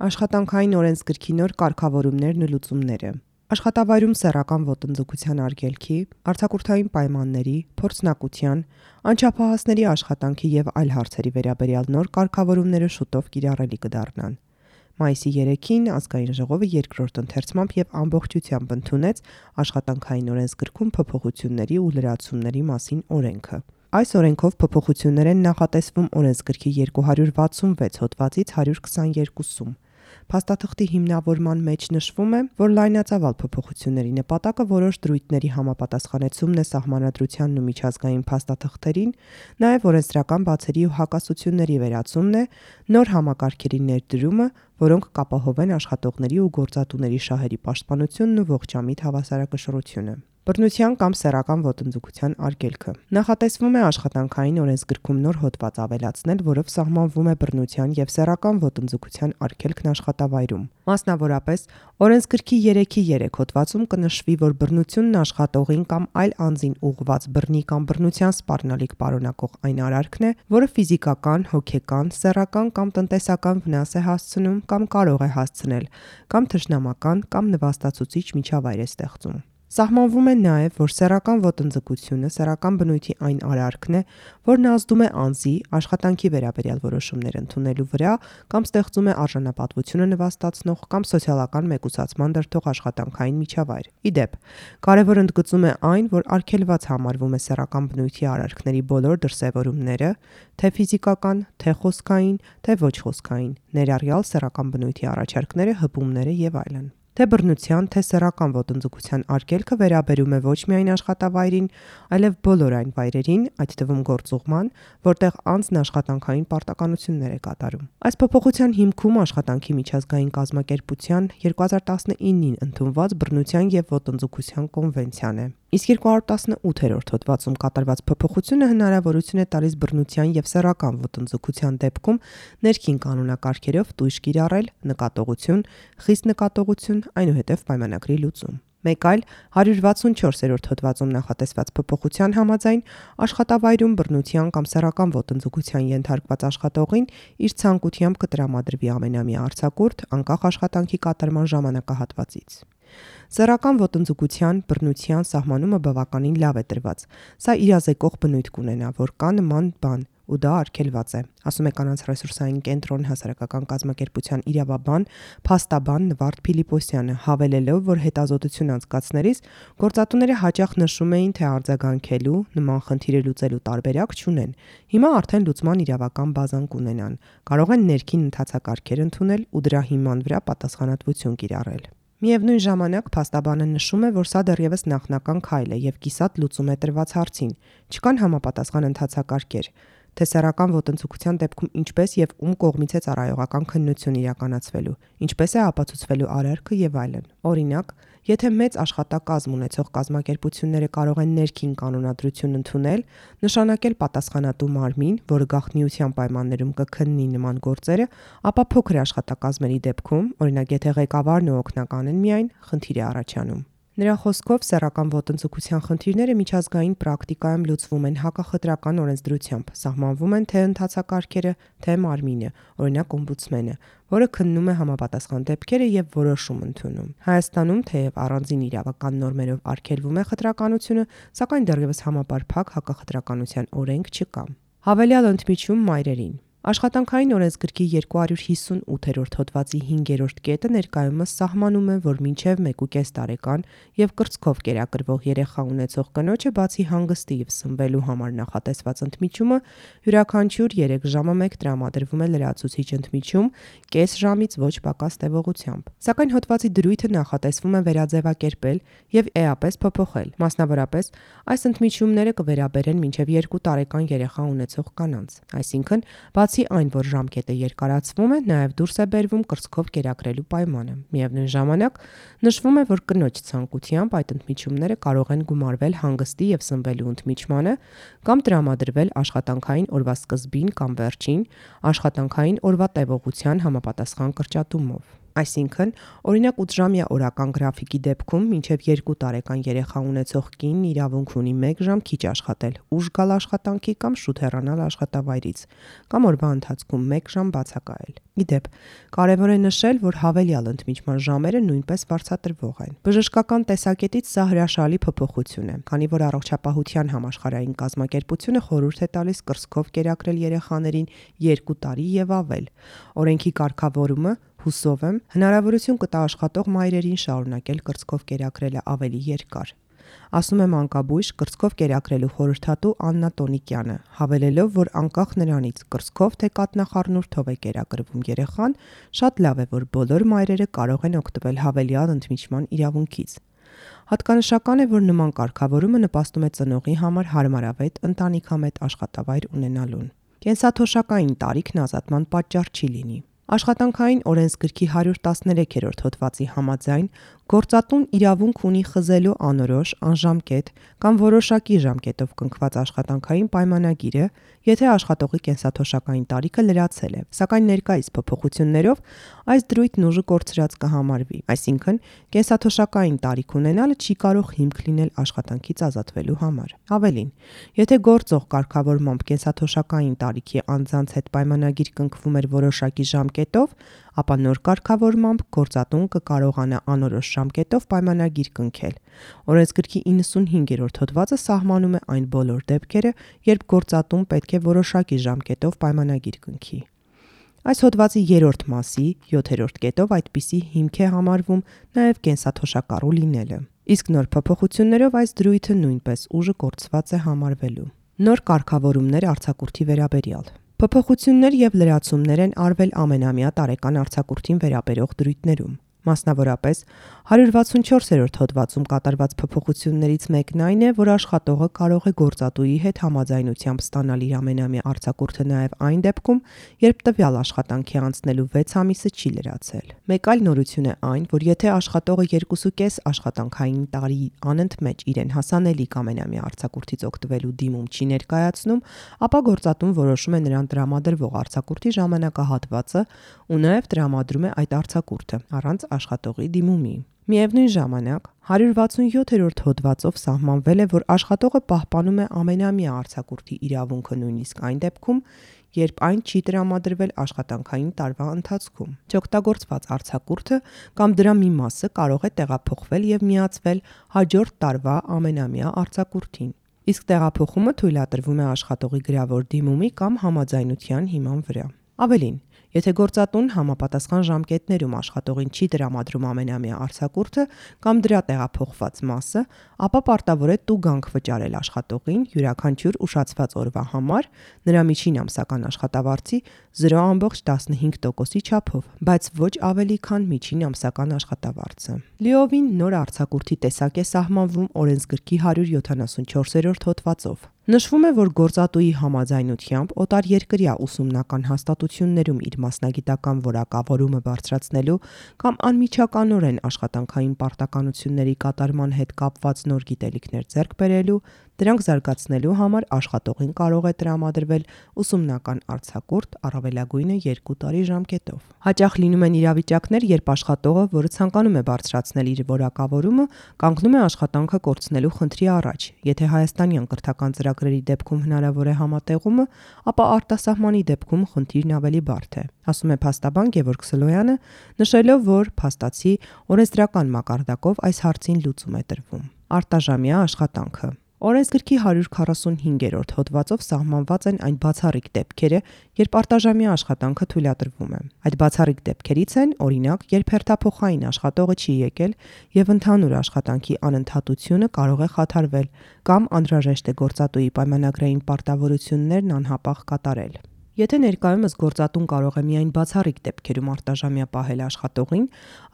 Աշխատանքային օրենսգրքի նոր կարգավորումներն ու լուծումները. Աշխատավայրում սեռական ոտնձգության արգելքի, արձակուրդային պայմանների, փորձնակության, անչափահասների աշխատանքի եւ այլ հարցերի վերաբերյալ նոր կարգավորումները շուտով կիրառելի կդառնան։ Մայիսի 3-ին ազգային ժողովը երկրորդ ընթերցմամբ եւ ամբողջությամբ ընդունեց աշխատանքային օրենսգրքում փոփոխությունների ու լրացումների մասին օրենքը։ Այս օրենքով փոփոխություններ են նախատեսվում օրենսգրքի 266 հոդվածից 122-ում։ Փաստաթղթի հիմնավորման մեջ նշվում է, որ լայնածավալ փոփոխությունների նպատակը որոշ դրույթների համապատասխանեցումն է սահմանադրությանն ու միջազգային փաստաթղթերին, նաև օրենսդրական բացերի ու հակասությունների վերացումն է, նոր համակարգերի ներդրումը, որոնք կապահովեն աշխատողների ու գործատուների շահերի պաշտպանությունն ու ողջամիտ հավասարակշռությունը։ Բռնության կամ սեռական ոտնձգության արգելքը։ Նախատեսվում է աշխատանքային օրենսգրքում նոր հոդված ավելացնել, որով սահմանվում է բռնության եւ սեռական ոտնձգության արգելքն աշխատավայրում։ Մասնավորապես, օրենսգրքի 3-ի 3 հոդվածում կնշվի, որ բռնությունն աշխատողին կամ այլ անձին ուղղված բռնի կամ բռնության սպառնալիք պարունակող այն արարքն է, որը ֆիզիկական, հոգեկան, սեռական կամ տնտեսական վնաս է հասցնում կամ կարող է հասցնել, կամ թշնամական կամ նվաստացուցիչ միջավայր է ստեղծում։ Սահմանվում է նաև, որ սեռական ոտնձգությունը սեռական բնույթի այն արարքն է, որն ազդում է անձի աշխատանքի վերաբերյալ որոշումներ ընդունելու վրա կամ ստեղծում է արժանապատվությունը նվաստացնող կամ սոցիալական մեկուսացման դրդող աշխատանքային միջավայր։ Իդեպ, կարևոր ընդգծում է այն, որ արգելված համարվում է սեռական բնույթի արարքների բոլոր դրսևորումները, թե ֆիզիկական, թե խոսքային, թե ոչ խոսքային, ներառյալ սեռական բնույթի առաջարկները, հպումները եւ այլն։ Թե բռնության, թե սեռական ոտնձգության արգելքը վերաբերում է ոչ միայն աշխատավայրին, այլև բոլոր այն վայրերին, այդ թվում գործուղման, որտեղ անձն աշխատանքային պարտականություններ է կատարում։ Այս փոփոխության հիմքում աշխատանքի միջազգային կազմակերպության 2019-ին ընդունված բռնության եւ ոտնձգության կոնվենցիան է։ Իսկ 218-րդ հոդվածում կատարված փոփոխությունը հնարավորություն է տալիս բռնության եւ սեռական ոտնձգության դեպքում ներքին կանոնակարգերով տույժ կիրառել, նկատողություն, խիստ նկատողություն, այնուհետև պայմանագրի լուծում։ Մեկ այլ 164-րդ հոդվածում նախատեսված փոփոխության համաձայն աշխատավայրում բռնության կամ սեռական ոտնձգության ենթարկված աշխատողին իր ցանկությամբ կտրամադրվի ամենամյա արձակուրդ անկախ աշխատանքի կատարման ժամանակահատվածից։ Սեռական ոտնձգության բռնության սահմանումը բավականին լավ է տրված։ Սա իրազեկող բնույթ կունենա, որ կա նման բան ու դա արգելված է, ասում է կանանց ռեսուրսային կենտրոն հասարակական կազմակերպության իրավաբան, փաստաբան Նվարդ Փիլիպոսյանը, հավելելով, որ հետազոտություն անցկացնելիս գործատուները հաճախ նշում էին, թե արձագանքելու, նման խնդիրը լուծելու տարբերակ չունեն։ Հիմա արդեն լուծման իրավական բազան կունենան։ Կարող են ներքին ընթացակարգեր ընդունել ու դրա հիման վրա պատասխանատվություն կիրառել։ Միևնույն ժամանակ փաստաբանը նշում է, որ սա դեռևս նախնական քայլ է եւ կիսատ լուծում է տրված հարցին։ Չկան համապատասխան ընթացակարգեր թե սեռական ոտնձգության դեպքում ինչպես եւ ում կողմից է ծառայողական քննություն իրականացվելու, ինչպես է ապացուցվելու արարքը եւ այլն։ Օրինակ, եթե մեծ աշխատակազմ ունեցող կազմակերպությունները կարող են ներքին կանոնադրություն ընդունել, նշանակել պատասխանատու մարմին, որը գաղտնիության պայմաններում կքննի նման գործերը, ապա փոքր աշխատակազմերի դեպքում, օրինակ եթե ղեկավարն ու օգնականն միայն, խնդիր է առաջանում։ Նրա խոսքով սեռական ոտնձգության խնդիրները միջազգային պրակտիկայում լուծվում են հակախտրական օրենսդրությամբ, սահմանվում են թե ընթացակարգերը, թե մարմինը, օրինակ օմբուդսմենը, որը քննում է համապատասխան դեպքերը եւ որոշում ընդունում։ Հայաստանում թեև առանձին իրավական նորմերով արգելվում է խտրականությունը, սակայն դեռևս համապարփակ հակախտրականության օրենք չկա։ Հավելյալ ընդմիջում մայրերին Աշխատանքային օրենսգրքի 258-րդ հոդվածի 5-րդ կետը ներկայումս սահմանում է, որ մինչև 1.5 տարեկան եւ կրծքով կերակրվող երեխա ունեցող կնոջը բացի հանգստի եւ սնվելու համար նախատեսված ընդմիջումը յուրաքանչյուր 3 ժամը 1 տրամադրվում է լրացուցիչ ընդմիջում կես ժամից ոչ պակաս տևողությամբ։ Սակայն հոդվածի դրույթը նախատեսվում է վերաձևակերպել եւ էապես փոփոխել։ Մասնավորապես, այս ընդմիջումները կվերաբերեն մինչև 2 տարեկան երեխա ունեցող կանանց։ Այսինքն, Բացի այն, որ ժամկետը երկարացվում է, նաև դուրս է բերվում կրծքով կերակրելու պայմանը։ Միևնույն ժամանակ նշվում է, որ կնոջ ցանկությամբ այդ ընդմիջումները կարող են գումարվել հանգստի եւ սնվելու ընդմիջմանը կամ տրամադրվել աշխատանքային օրվա սկզբին կամ վերջին աշխատանքային օրվա տևողության համապատասխան կրճատումով։ Այսինքն, օրինակ 8-ժամյա օրական գրաֆիկի դեպքում մինչև 2 տարեկան երեխա ունեցող կինն իրավունք ունի 1 ժամ քիչ աշխատել, ուշ գալ աշխատանքի կամ շուտ հեռանալ աշխատավայրից, կամ օրվա ընթացքում 1 ժամ բացակայել։ Իդեպ, կարևոր է նշել, որ հավելյալ ընդմիջման ժամերը նույնպես վարձատրվող են։ Բժշկական տեսակետից սա հրաշալի փոփոխություն է, քանի որ առողջապահության համաշխարհային կազմակերպությունը խորհուրդ է տալիս կրսկով կերակրել երեխաներին 2 տարի եւ ավել։ Օրենքի կարգավորումը հուսով եմ հնարավորություն կտա աշխատող մայրերին շարունակել կրծքով կերակրելը ավելի երկար ասում է մանկաբույժ կրծքով կերակրելու խորհրդատու Աննա Տոնիկյանը, հավելելով, որ անկախ նրանից կրծքով թե կատնախառնուրդով է կերակրվում երեխան, շատ լավ է, որ բոլոր մայրերը կարող են օգտվել հավելյալ ընդմիջման իրավունքից։ Հատկանշական է, որ նման կարգավորումը նպաստում է ծնողի համար հարմարավետ ընտանիքամետ աշխատավայր ունենալուն։ Կենսաթոշակային տարիքն ազատման պատճառ չի լինի։ Աշխատանքային օրենսգրքի 113-րդ հոդվածի համաձայն Գործատուն իրավունք ունի խզելու անորոշ, անժամկետ կամ որոշակի ժամկետով կնքված աշխատանքային պայմանագիրը, եթե աշխատողի կենսաթոշակային տարիքը լրացել է, սակայն ներկայիս փոփոխություններով այս դրույթն ուժը կորցրած կհամարվի, այսինքն կենսաթոշակային տարիք ունենալը չի կարող հիմք լինել աշխատանքից ազատվելու համար։ Ավելին, եթե գործող կարգավորմամբ կենսաթոշակային տարիքի անձանց հետ պայմանագիր կնքվում էր որոշակի ժամկետով, ապա նոր կարգավորմամբ գործատուն կկարողանա անորոշ ժամկետով պայմանագիր կնքել։ Օրենսգրքի 95-րդ հոդվածը սահմանում է այն բոլոր դեպքերը, երբ գործատուն պետք է որոշակի ժամկետով պայմանագիր կնքի։ Այս հոդվածի 3-րդ մասի 7-րդ կետով այդպիսի հիմք է համարվում նաև կենսաթոշակառու լինելը։ Իսկ նոր փոփոխություններով այս դրույթը նույնպես ուժը կորցված է համարվելու։ Նոր կարգավորումներ արցակուրտի վերաբերյալ Փոփոխություններ եւ լրացումներ են արվել ամենամյա տարեկան արցակուրտին վերաբերող դրույթներում։ Մասնավորապես 164-րդ հոդվածում կատարված փոփոխություններից մեկն այն է, որ աշխատողը կարող է գործատուի հետ համաձայնությամբ ստանալ իր ամենամյա արձակուրդը նաև այն դեպքում, երբ տվյալ աշխատանքի անցնելու 6 ամիսը չի լրացել։ Մեկ այլ նորություն է այն, որ եթե աշխատողը 2.5 աշխատանքային տարի անընդմեջ իրեն հասանելիք ամենամյա արձակուրդից օգտվելու դիմում չի ներկայացնում, ապա գործատուն որոշում է նրան տրամադրվող արձակուրդի ժամանակահատվածը ու նաև տրամադրում է այդ արձակուրդը առանց աշխատողի դիմումի։ Միևնույն ժամանակ 167-րդ հոդվածով սահմանվել է, որ աշխատողը պահպանում է ամենամյա արձակուրդի իրավունքը նույնիսկ այն դեպքում, երբ այն չի տրամադրվել աշխատանքային տարվա ընթացքում։ Չօգտագործված արձակուրդը կամ դրա մի մասը կարող է տեղափոխվել եւ միացվել հաջորդ տարվա ամենամյա արձակուրդին։ Իսկ տեղափոխումը թույլատրվում է աշխատողի գրավոր դիմումի կամ համաձայնության հիման վրա։ Ավելին, Եթե գործատուն համապատասխան ժամկետներում աշխատողին չի տրամադրում ամենամյա արձակուրդը կամ դրա տեղափոխված մասը, ապա պարտավոր է տուգանք վճարել աշխատողին յուրաքանչյուր ուշացված օրվա համար նրա միջին ամսական աշխատավարձի 0.15%-ի չափով, բայց ոչ ավելի քան միջին ամսական աշխատավարձը։ Լիովին նոր արձակուրդի տեսակ է սահմանվում օրենսգրքի 174-րդ հոդվածով։ Նշվում է, որ գործատուի համաձայնությամբ օտար երկրյա ուսումնական հաստատություններում իր մասնագիտական որակավորումը բարձրացնելու կամ անմիջականորեն աշխատանքային պարտականությունների կատարման հետ կապված նոր գիտելիքներ ձեռք բերելու Դրանք զարգացնելու համար աշխատողին կարող է տրամադրվել ուսումնական արձակուրդ առավելագույնը 2 տարի ժամկետով։ Հաճախ լինում են իրավիճակներ, երբ աշխատողը, որը ցանկանում է բարձրացնել իր որակավորումը, կանգնում է աշխատանքը կորցնելու խնդրի առաջ։ Եթե հայաստանյան կրթական ծրագրերի դեպքում հնարավոր է համատեղումը, ապա արտասահմանի դեպքում խնդիրն ավելի բարդ է ասում է փաստաբան Գևորգ Սլոյանը, նշելով, որ փաստացի օրենսդրական մակարդակով այս հարցին լուծում է տրվում։ Արտաժամյա աշխատանքը Օրենսգրքի 145-րդ հոդվածով սահմանված են այն բացառիկ դեպքերը, երբ արտաժամյա աշխատանքը թույլատրվում է։ Այդ բացառիկ դեպքերից են, օրինակ, երբ հերթափոխային աշխատողը չի եկել եւ ընդհանուր աշխատանքի անընդհատությունը կարող է խաթարվել կամ անհրաժեշտ է գործատուի պայմանագրային պարտավորություններն անհապաղ կատարել։ Եթե ներկայումս գործատուն կարող է միայն բացառիկ դեպքերում արտաժամյա պահել աշխատողին,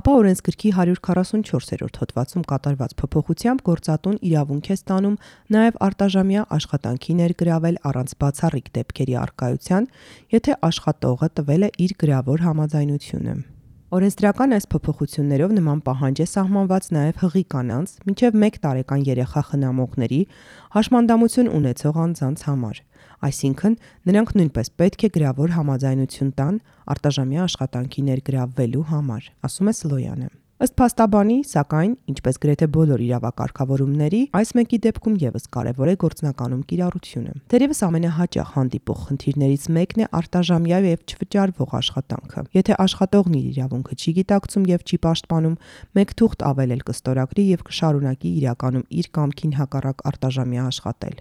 ապա օրենսգրքի 144-րդ հոդվածում կատարված փոփոխությամբ գործատուն իրավունք է ստանում նաև արտաժամյա աշխատանքի ներգրավել առանց բացառիկ դեպքերի արկայության, եթե աշխատողը տվել է իր գրավոր համաձայնությունը։ Օրենսդրական այս փոփոխություններով նման պահանջ է սահմանված նաև հղի կանանց, մինչև 1 տարեկան երեխա խնամողների, հաշմանդամություն ունեցող անձանց համար։ Այսինքն, նրանք նույնպես պետք է գրավոր համաձայնություն տան արտաժամյա աշխատանքի ներգրավվելու համար, ասում է Սլոյանը։ Ըստ փաստաբանի, սակայն, ինչպես գրեթե բոլոր իրավակարգավորումների, այս մեկի դեպքում եւս կարևոր է գործնականում կիրառությունը։ Թերևս ամենահաճախ հանդիպող խնդիրներից մեկն է արտաժամյա եւ չվճարվող աշխատանքը։ Եթե աշխատողն իր իրավունքը չի գիտակցում եւ չի պաշտպանում, մեկ թուղթ ավելել կստորագրի եւ կշարունակի իրականում իր կամքին հակառակ արտաժամյա աշխատել։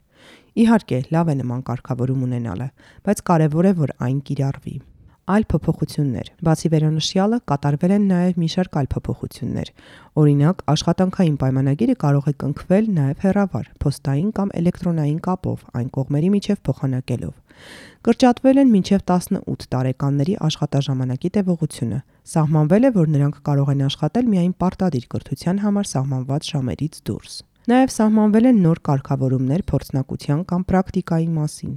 Իհարկե, լավ է նման կարգավորում ունենալը, բայց կարևոր է, որ այն կիրառվի այլ փոփոխություններ։ Բացի վերոնշյալը կատարվել են նաև մի շարք այլ փոփոխություններ։ Օրինակ, աշխատանքային պայմանագիրը կարող է կնքվել նաև հեռավար, փոստային կամ էլեկտրոնային կապով, այն կողմերի միջև փոխանակելով։ Կրճատվել են մինչև 18 տարեկանների աշխատաժամանակի տևողությունը։ Սահմանվել է, որ նրանք կարող են աշխատել միայն պարտադիր կրթության համար սահմանված ժամերից դուրս։ Նաև սահմանվել են նոր կարգավորումներ փորձնակության կամ պրակտիկայի մասին։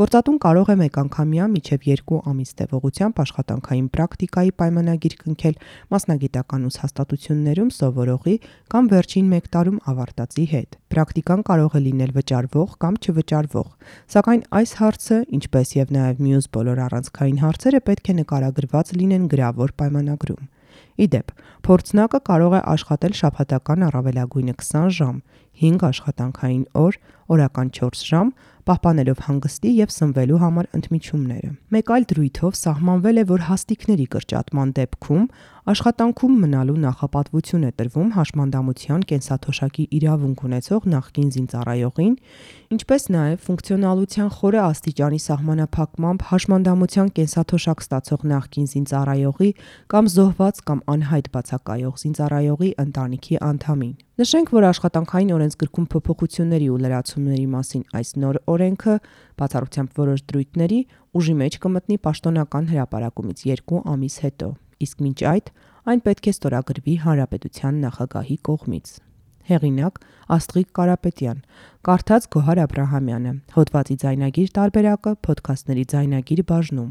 Գործատուն կարող է մեկանգամյա միջև 2 ամիս տևողությամբ աշխատանքային պրակտիկայի պայմանագիր կնքել մասնագիտական ուսհաստատություններում սովորողի կամ վերջին 1 տարում ավարտածի հետ։ Պրակտիկան կարող է լինել վճարվող կամ չվճարվող, սակայն այս հարցը, ինչպես եւ նաև մյուս բոլոր առանցքային հարցերը պետք է նկարագրված լինեն գրավոր պայմանագրում։ Իդեպ, փորձնակը կարող է աշխատել շաբաթական առավելագույնը 20 ժամ, 5 աշխատանքային օր, օրական 4 ժամ, պահպանելով հանգստի եւ սնվելու համար ընդմիջումները։ Մեկ այլ դրույթով սահմանվել է, որ հաստիկների կրճատման դեպքում աշխատանքում մնալու նախապատվություն է տրվում հաշմանդամության կենսաթոշակի իրավունք ունեցող նախկին զինծառայողին, ինչպես նաև ֆունկցիոնալության խորը աստիճանի սահմանափակմամբ հաշմանդամության կենսաթոշակ ստացող նախկին զինծառայողի կամ զոհված կամ անհայտ բացակայող զինծառայողի ընտանիքի անդամին։ Նշենք, որ աշխատանքային օրենսգրքում փոփոխությունների ու լրացումների մասին այս նոր օրենքը բացառությամբ որոշ դրույթների ուժի մեջ կմտնի պաշտոնական հրապարակումից 2 ամիս հետո, իսկ մինչ այդ այն պետք է ստորագրվի Հանրապետության նախագահի կողմից։ Հեղինակ Աստղիկ Կարապետյան, կարդաց Գոհար Աբ รา համյանը, հոդվածի ձայնագիր տարբերակը ոդքասթների ձայնագիր բաժնում։